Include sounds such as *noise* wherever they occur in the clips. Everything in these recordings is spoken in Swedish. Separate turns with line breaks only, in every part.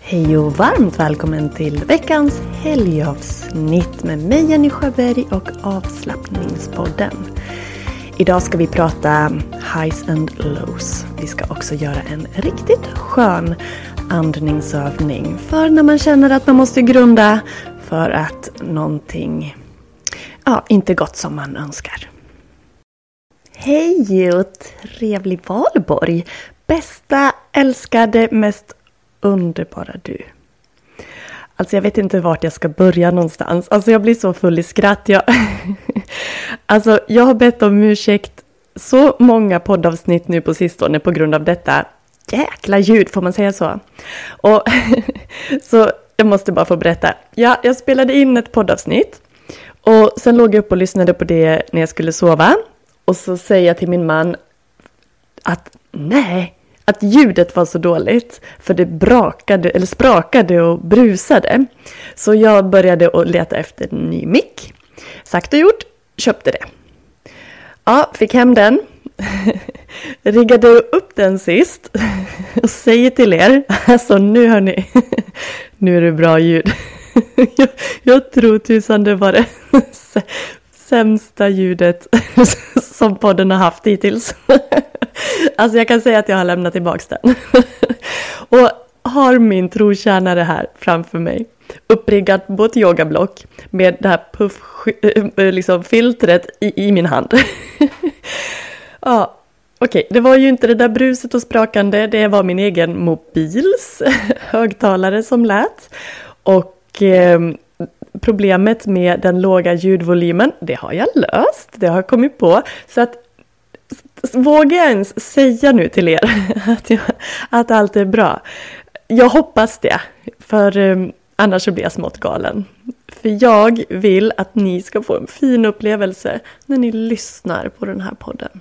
Hej och varmt välkommen till veckans helgavsnitt med mig Jenny Sjöberg och avslappningspodden. Idag ska vi prata highs and lows. Vi ska också göra en riktigt skön andningsövning för när man känner att man måste grunda för att någonting ja, inte gått som man önskar. Hej och trevlig valborg! Bästa, älskade, mest underbara du. Alltså jag vet inte vart jag ska börja någonstans. Alltså jag blir så full i skratt. Jag, *laughs* alltså jag har bett om ursäkt så många poddavsnitt nu på sistone på grund av detta jäkla ljud, får man säga så? Och *laughs* så jag måste bara få berätta. Ja, jag spelade in ett poddavsnitt och sen låg jag upp och lyssnade på det när jag skulle sova. Och så säger jag till min man att nej, att ljudet var så dåligt för det brakade eller sprakade och brusade. Så jag började att leta efter en ny mick. Sagt och gjort, köpte det. Ja, fick hem den. *laughs* Riggade upp den sist *laughs* och säger till er, alltså nu hörni, *laughs* nu är det bra ljud. Jag, jag tror tusan det var det sämsta ljudet som podden har haft hittills. *laughs* Alltså jag kan säga att jag har lämnat tillbaks den. *laughs* Och har min trotjänare här framför mig uppriggat på ett yogablock med det här puff-filtret eh, eh, liksom filtret i, i min hand. *laughs* Ja, okej, okay. det var ju inte det där bruset och sprakande, det var min egen mobils högtalare som lät. Och eh, problemet med den låga ljudvolymen, det har jag löst, det har jag kommit på. Så att vågar jag ens säga nu till er *laughs* att, jag, att allt är bra? Jag hoppas det, för ehm, annars så blir jag smått galen. För jag vill att ni ska få en fin upplevelse när ni lyssnar på den här podden.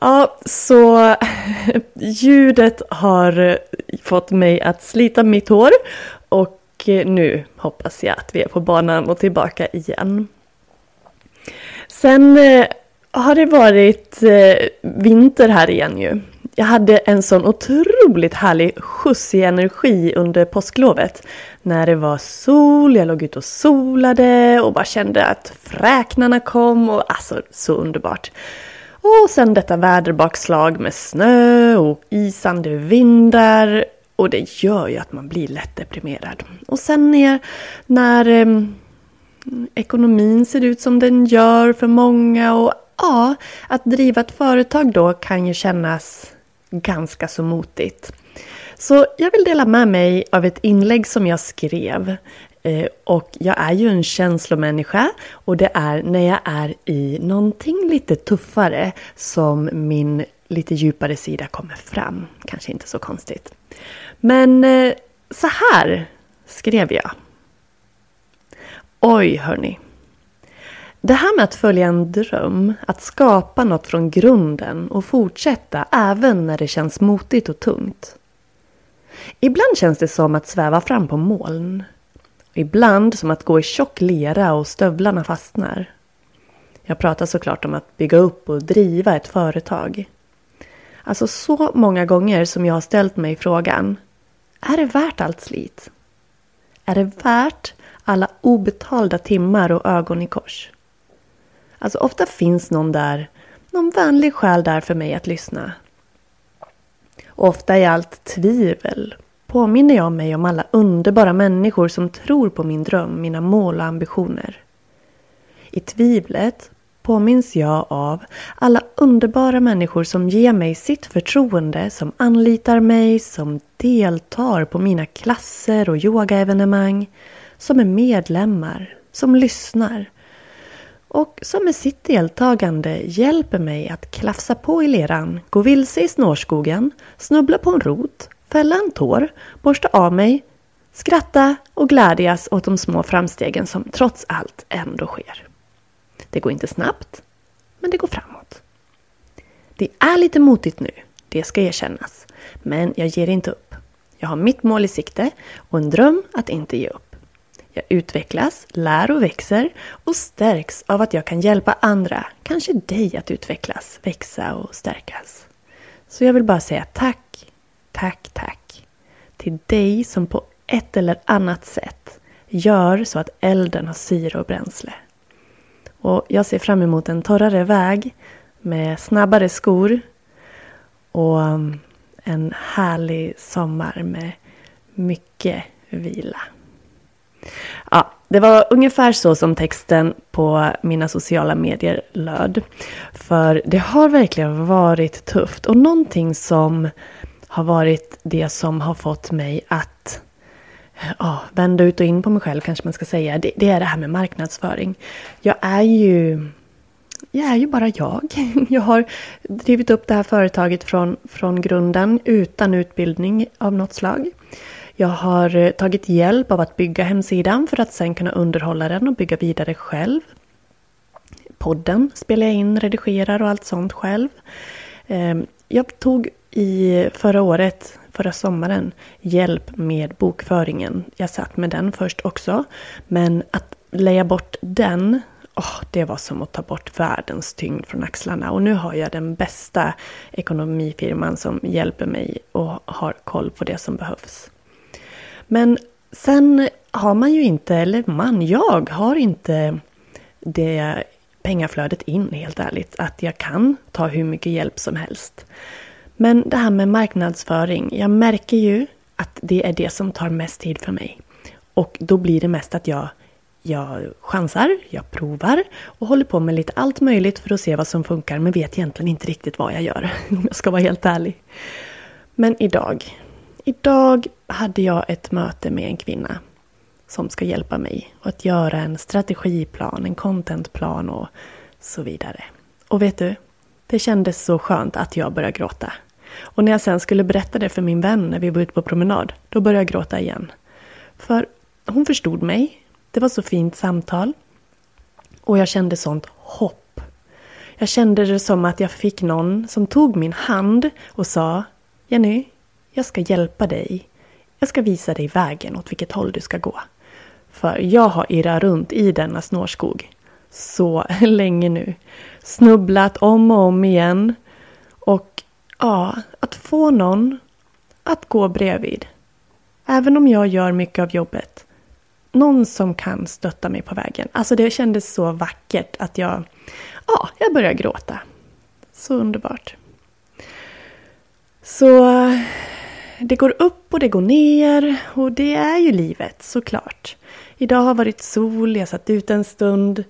Ja, så *laughs* ljudet har eh, fått mig att slita mitt hår och eh, nu hoppas jag att vi är på banan och tillbaka igen. Sen eh, har det varit eh, vinter här igen ju. Jag hade en sån otroligt härlig skjuts i energi under påsklovet. När det var sol, jag låg ute och solade och bara kände att fräknarna kom och alltså så underbart. Och sen detta väderbakslag med snö och isande vindar. Och det gör ju att man blir lätt deprimerad. Och sen när, när eh, ekonomin ser ut som den gör för många och ja, att driva ett företag då kan ju kännas ganska så motigt. Så jag vill dela med mig av ett inlägg som jag skrev eh, och jag är ju en känslomänniska och det är när jag är i någonting lite tuffare som min lite djupare sida kommer fram. Kanske inte så konstigt. Men eh, så här skrev jag. Oj hörni. Det här med att följa en dröm, att skapa något från grunden och fortsätta även när det känns motigt och tungt. Ibland känns det som att sväva fram på moln. Ibland som att gå i tjock lera och stövlarna fastnar. Jag pratar såklart om att bygga upp och driva ett företag. Alltså så många gånger som jag har ställt mig frågan. Är det värt allt slit? Är det värt alla obetalda timmar och ögon i kors? Alltså ofta finns någon där, någon vänlig själ där för mig att lyssna. Och ofta i allt tvivel påminner jag mig om alla underbara människor som tror på min dröm, mina mål och ambitioner. I tvivlet påminns jag av alla underbara människor som ger mig sitt förtroende, som anlitar mig, som deltar på mina klasser och yogaevenemang, som är medlemmar, som lyssnar och som med sitt deltagande hjälper mig att klafsa på i leran, gå vilse i snårskogen, snubbla på en rot, fälla en tår, borsta av mig, skratta och glädjas åt de små framstegen som trots allt ändå sker. Det går inte snabbt, men det går framåt. Det är lite motigt nu, det ska erkännas. Men jag ger inte upp. Jag har mitt mål i sikte och en dröm att inte ge upp. Jag utvecklas, lär och växer och stärks av att jag kan hjälpa andra, kanske dig, att utvecklas, växa och stärkas. Så jag vill bara säga tack, tack, tack till dig som på ett eller annat sätt gör så att elden har syre och bränsle. Och jag ser fram emot en torrare väg med snabbare skor och um, en härlig sommar med mycket vila. Ja, det var ungefär så som texten på mina sociala medier löd. För det har verkligen varit tufft och någonting som har varit det som har fått mig att ja, vända ut och in på mig själv kanske man ska säga. Det, det, är det här med marknadsföring. Jag är ju jag är ju bara jag. *laughs* Jag har drivit upp det här företaget från, från grunden utan utbildning av något slag. Jag har eh, tagit hjälp av att bygga hemsidan för att sen kunna underhålla den och bygga vidare själv. Podden spelar jag in, redigerar och allt sånt själv. Ehm, jag tog i förra året, förra sommaren, hjälp med bokföringen. Jag satt med den först också. Men att lägga bort den, oh, det var som att ta bort världens tyngd från axlarna. Och nu har jag den bästa ekonomifirman som hjälper mig och har koll på det som behövs. Men sen har man ju inte, eller man, jag har inte det pengaflödet in helt ärligt. Att jag kan ta hur mycket hjälp som helst. Men det här med marknadsföring, jag märker ju att det är det som tar mest tid för mig. Och då blir det mest att jag, jag chansar, jag provar och håller på med lite allt möjligt för att se vad som funkar men vet egentligen inte riktigt vad jag gör *laughs* om jag ska vara helt ärlig. Men idag, Idag hade jag ett möte med en kvinna som ska hjälpa mig att göra en strategiplan, en contentplan och så vidare. Och vet du, det kändes så skönt att jag började gråta. Och när jag sen skulle berätta det för min vän när vi var ute på promenad, då började jag gråta igen. För hon förstod mig. Det var så fint samtal. Och jag kände sånt hopp. Jag kände det som att jag fick någon som tog min hand och sa Jenny, jag ska hjälpa dig. Jag ska visa dig vägen åt vilket håll du ska gå. För jag har irrat runt i denna snårskog så *laughs* länge nu. Snubblat om och om igen. Och ja, att få någon att gå bredvid. Även om jag gör mycket av jobbet. Någon som kan stötta mig på vägen. Alltså det kändes så vackert att jag, ja, jag började gråta. Så underbart. Så det går upp och det går ner och det är ju livet såklart. Idag har varit sol, jag satt ut en stund.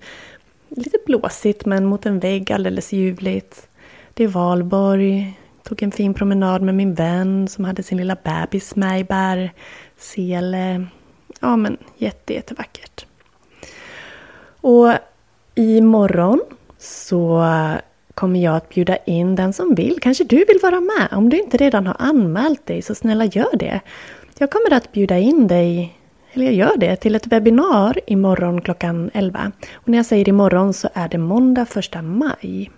Lite blåsigt men mot en vägg alldeles ljuvligt. Det är valborg. Tog en fin promenad med min vän som hade sin lilla bebis med i bärsele. Ja men jätte, jättevackert. Och imorgon så kommer jag att bjuda in den som vill. Kanske du vill vara med? Om du inte redan har anmält dig så snälla gör det. Jag kommer att bjuda in dig eller jag gör det, till ett webbinar imorgon klockan 11. Och när jag säger imorgon så är det måndag 1 maj.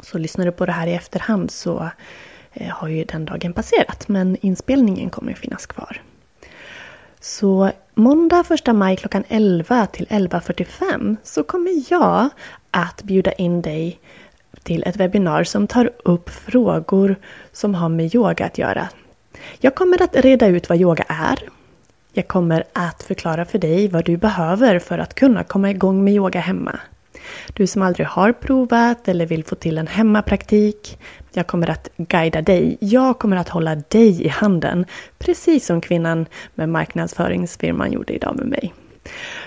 Så lyssnar du på det här i efterhand så eh, har ju den dagen passerat. Men inspelningen kommer finnas kvar. Så måndag 1 maj klockan 11 till 11.45 så kommer jag att bjuda in dig till ett webbinar som tar upp frågor som har med yoga att göra. Jag kommer att reda ut vad yoga är. Jag kommer att förklara för dig vad du behöver för att kunna komma igång med yoga hemma. Du som aldrig har provat eller vill få till en hemmapraktik. Jag kommer att guida dig. Jag kommer att hålla dig i handen. Precis som kvinnan med marknadsföringsfirman gjorde idag med mig.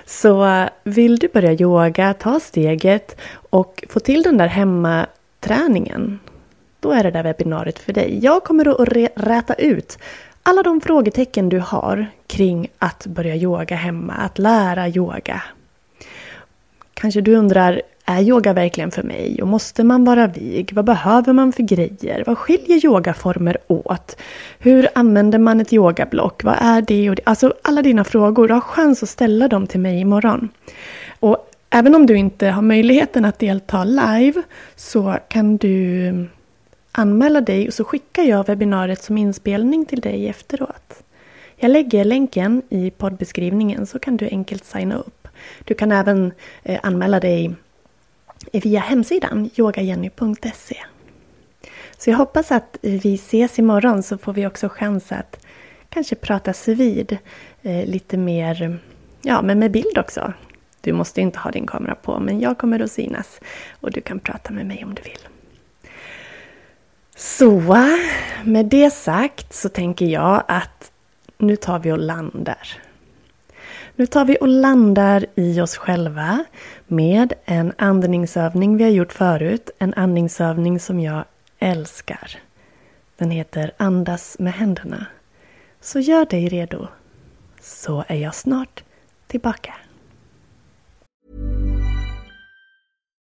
Så eh, vill du börja yoga, ta steget och få till den där hemmaträningen. Då är det där webbinariet för dig. Jag kommer att räta ut alla de frågetecken du har kring att börja yoga hemma, att lära yoga. Kanske du undrar, är yoga verkligen för mig? Och måste man vara vig? Vad behöver man för grejer? Vad skiljer yogaformer åt? Hur använder man ett yogablock? Vad är det? Och det? Alltså alla dina frågor, du har chans att ställa dem till mig imorgon. Och även om du inte har möjligheten att delta live så kan du anmäla dig och så skickar jag webbinariet som inspelning till dig efteråt. Jag lägger länken i poddbeskrivningen så kan du enkelt signa upp. Du kan även eh, anmäla dig eh, via hemsidan yogajenny.se. Så jag hoppas att vi ses imorgon så får vi också chans att kanske pratas vid eh, lite mer, ja men med bild också. Du måste inte ha din kamera på men jag kommer att synas och du kan prata med mig om du vill. Så med det sagt så tänker jag att nu tar vi och landar. Nu tar vi och landar i oss själva med en andningsövning vi har gjort förut. En andningsövning som jag älskar. Den heter Andas med händerna. Så gör dig redo. Så är jag snart tillbaka.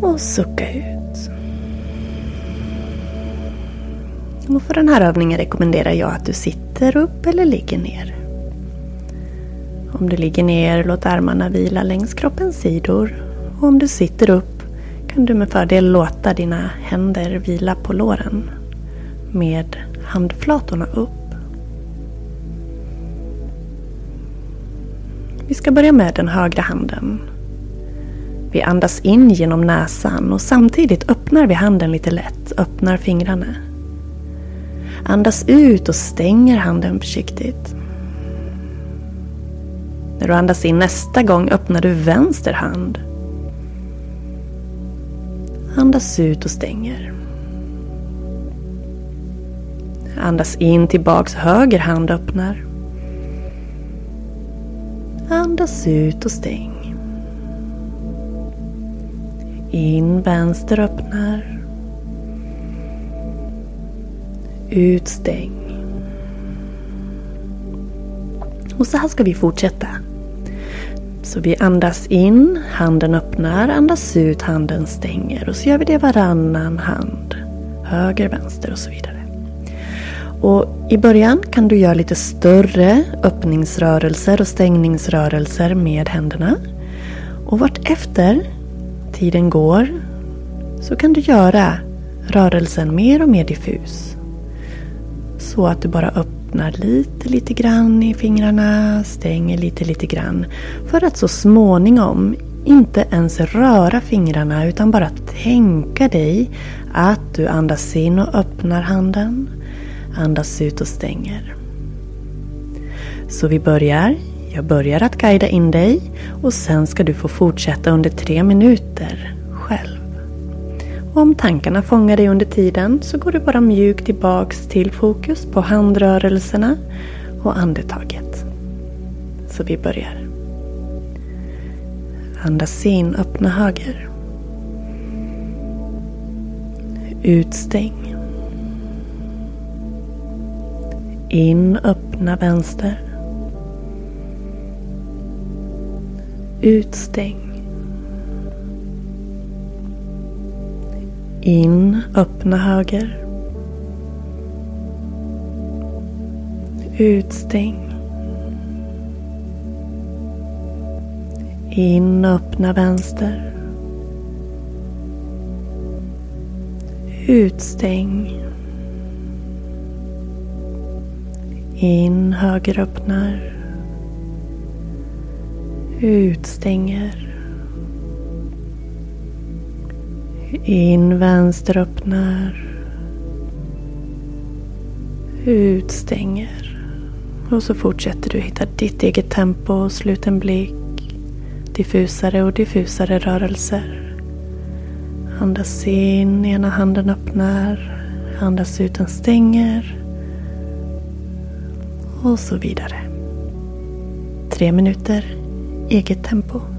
Och sucka ut. Och för den här övningen rekommenderar jag att du sitter upp eller ligger ner. Om du ligger ner, låt armarna vila längs kroppens sidor. Och om du sitter upp kan du med fördel låta dina händer vila på låren med handflatorna upp. Vi ska börja med den högra handen. Vi andas in genom näsan och samtidigt öppnar vi handen lite lätt, öppnar fingrarna. Andas ut och stänger handen försiktigt. När du andas in nästa gång öppnar du vänster hand. Andas ut och stänger. Andas in tillbaks, höger hand öppnar. Andas ut och stäng. In, vänster öppnar. Utstäng. Och så här ska vi fortsätta. Så vi andas in, handen öppnar, andas ut, handen stänger. Och så gör vi det varannan hand. Höger, vänster och så vidare. Och I början kan du göra lite större öppningsrörelser och stängningsrörelser med händerna. Och vartefter tiden går, så kan du göra rörelsen mer och mer diffus. Så att du bara öppnar lite, lite grann i fingrarna, stänger lite, lite grann. För att så småningom inte ens röra fingrarna utan bara tänka dig att du andas in och öppnar handen. Andas ut och stänger. Så vi börjar. Jag börjar att guida in dig och sen ska du få fortsätta under tre minuter själv. Och om tankarna fångar dig under tiden så går du bara mjukt tillbaks till fokus på handrörelserna och andetaget. Så vi börjar. Andas in, öppna höger. Utstäng. In, öppna vänster. Utstäng. In, öppna höger. Utstäng. In, öppna vänster. Utstäng. In, höger öppnar. Utstänger. In, vänster öppnar. Utstänger. Och så fortsätter du hitta ditt eget tempo, Sluten blick diffusare och diffusare rörelser. Andas in, ena handen öppnar. Andas ut, den stänger. Och så vidare. Tre minuter, eget tempo.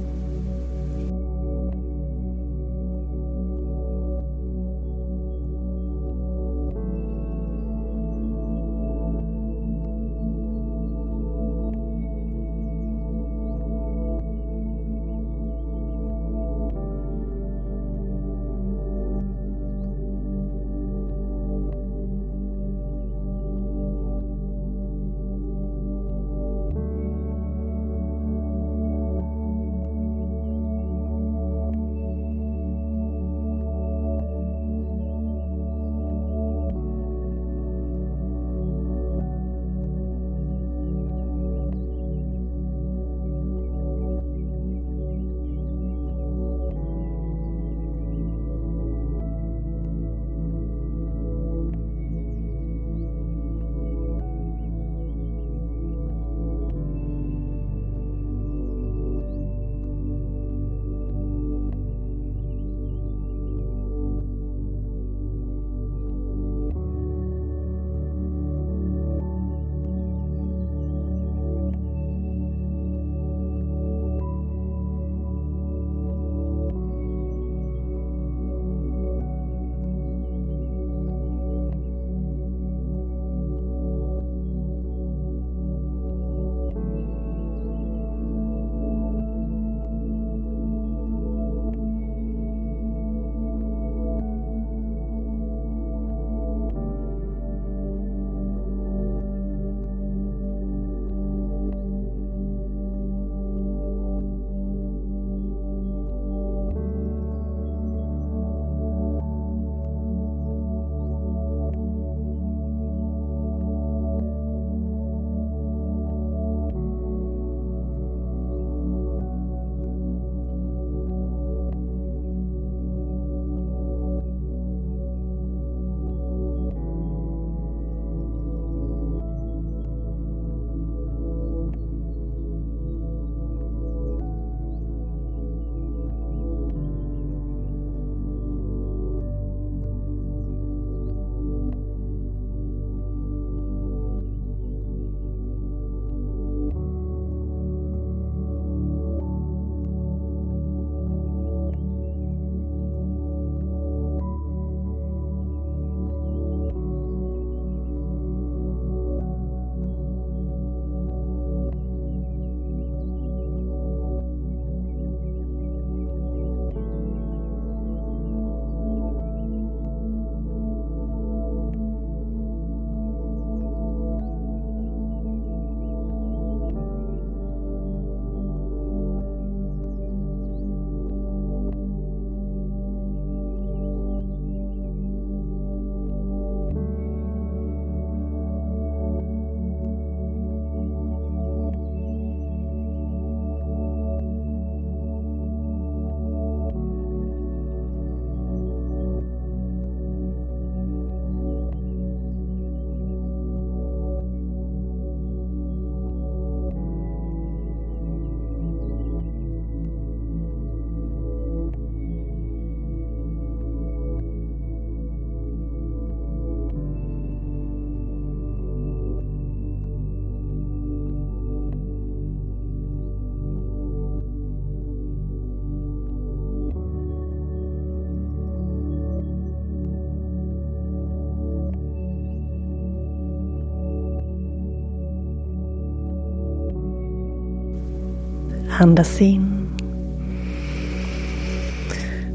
Andas in.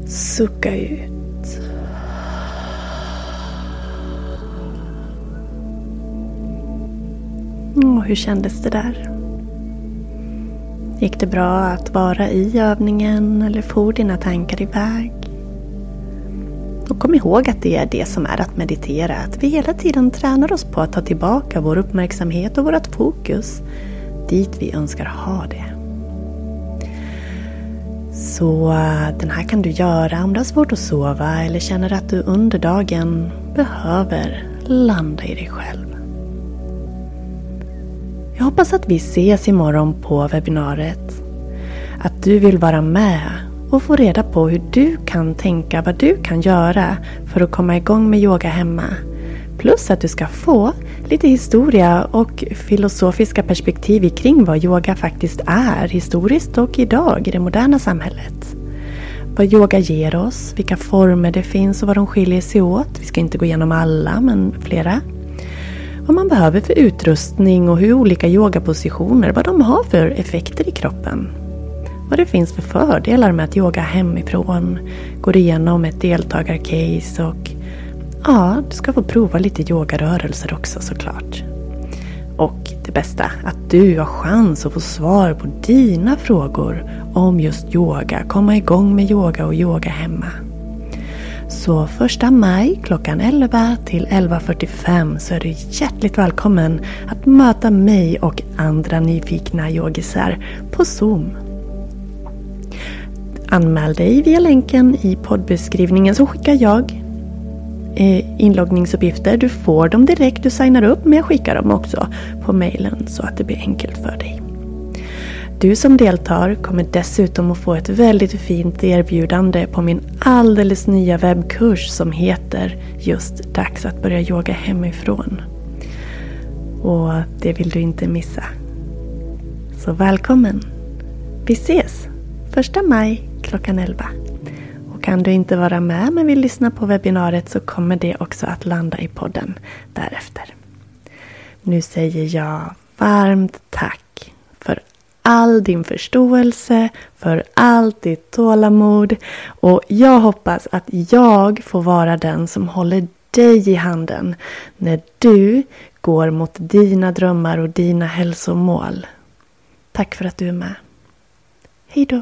Sucka ut. Mm, och hur kändes det där? Gick det bra att vara i övningen eller for dina tankar iväg? Och kom ihåg att det är det som är att meditera, att vi hela tiden tränar oss på att ta tillbaka vår uppmärksamhet och vårt fokus dit vi önskar ha det. Så eh, den här kan du göra om du har svårt att sova eller känner att du under dagen behöver landa i dig själv. Jag hoppas att vi ses imorgon på webbinariet. Att du vill vara med och få reda på hur du kan tänka, vad du kan göra för att komma igång med yoga hemma. Plus att du ska få lite historia och filosofiska perspektiv kring vad yoga faktiskt är historiskt och idag i det moderna samhället. Vad yoga ger oss, vilka former det finns och vad de skiljer sig åt. Vi ska inte gå igenom alla, men flera vad man behöver för utrustning och hur olika yogapositioner, vad de har för effekter i kroppen. Vad det finns för fördelar med att yoga hemifrån. Går igenom ett deltagarcase och ja, du ska få prova lite yogarörelser också såklart. Och det bästa, att du har chans att få svar på dina frågor om just yoga. Komma igång med yoga och yoga hemma. Så första maj klockan 11 till 11.45 så är du hjärtligt välkommen att möta mig och andra nyfikna yogisar på Zoom. Anmäl dig via länken i poddbeskrivningen så skickar jag Eh, inloggningsuppgifter. Du får dem direkt, du signar upp men jag skickar dem också på mejlen så att det blir enkelt för dig. Du som deltar kommer dessutom att få ett väldigt fint erbjudande på min alldeles nya webbkurs som heter just Dags att börja yoga hemifrån. Och det vill du inte missa. Så välkommen! Vi ses första maj klockan 11. Och kan du inte vara med men vill lyssna på webbinariet så kommer det också att landa i podden därefter. Nu säger jag varmt tack för all din förståelse, för allt ditt tålamod. Och jag hoppas att jag får vara den som håller dig i handen när du går mot dina drömmar och dina hälsomål. Tack för att du är med. Hejdå!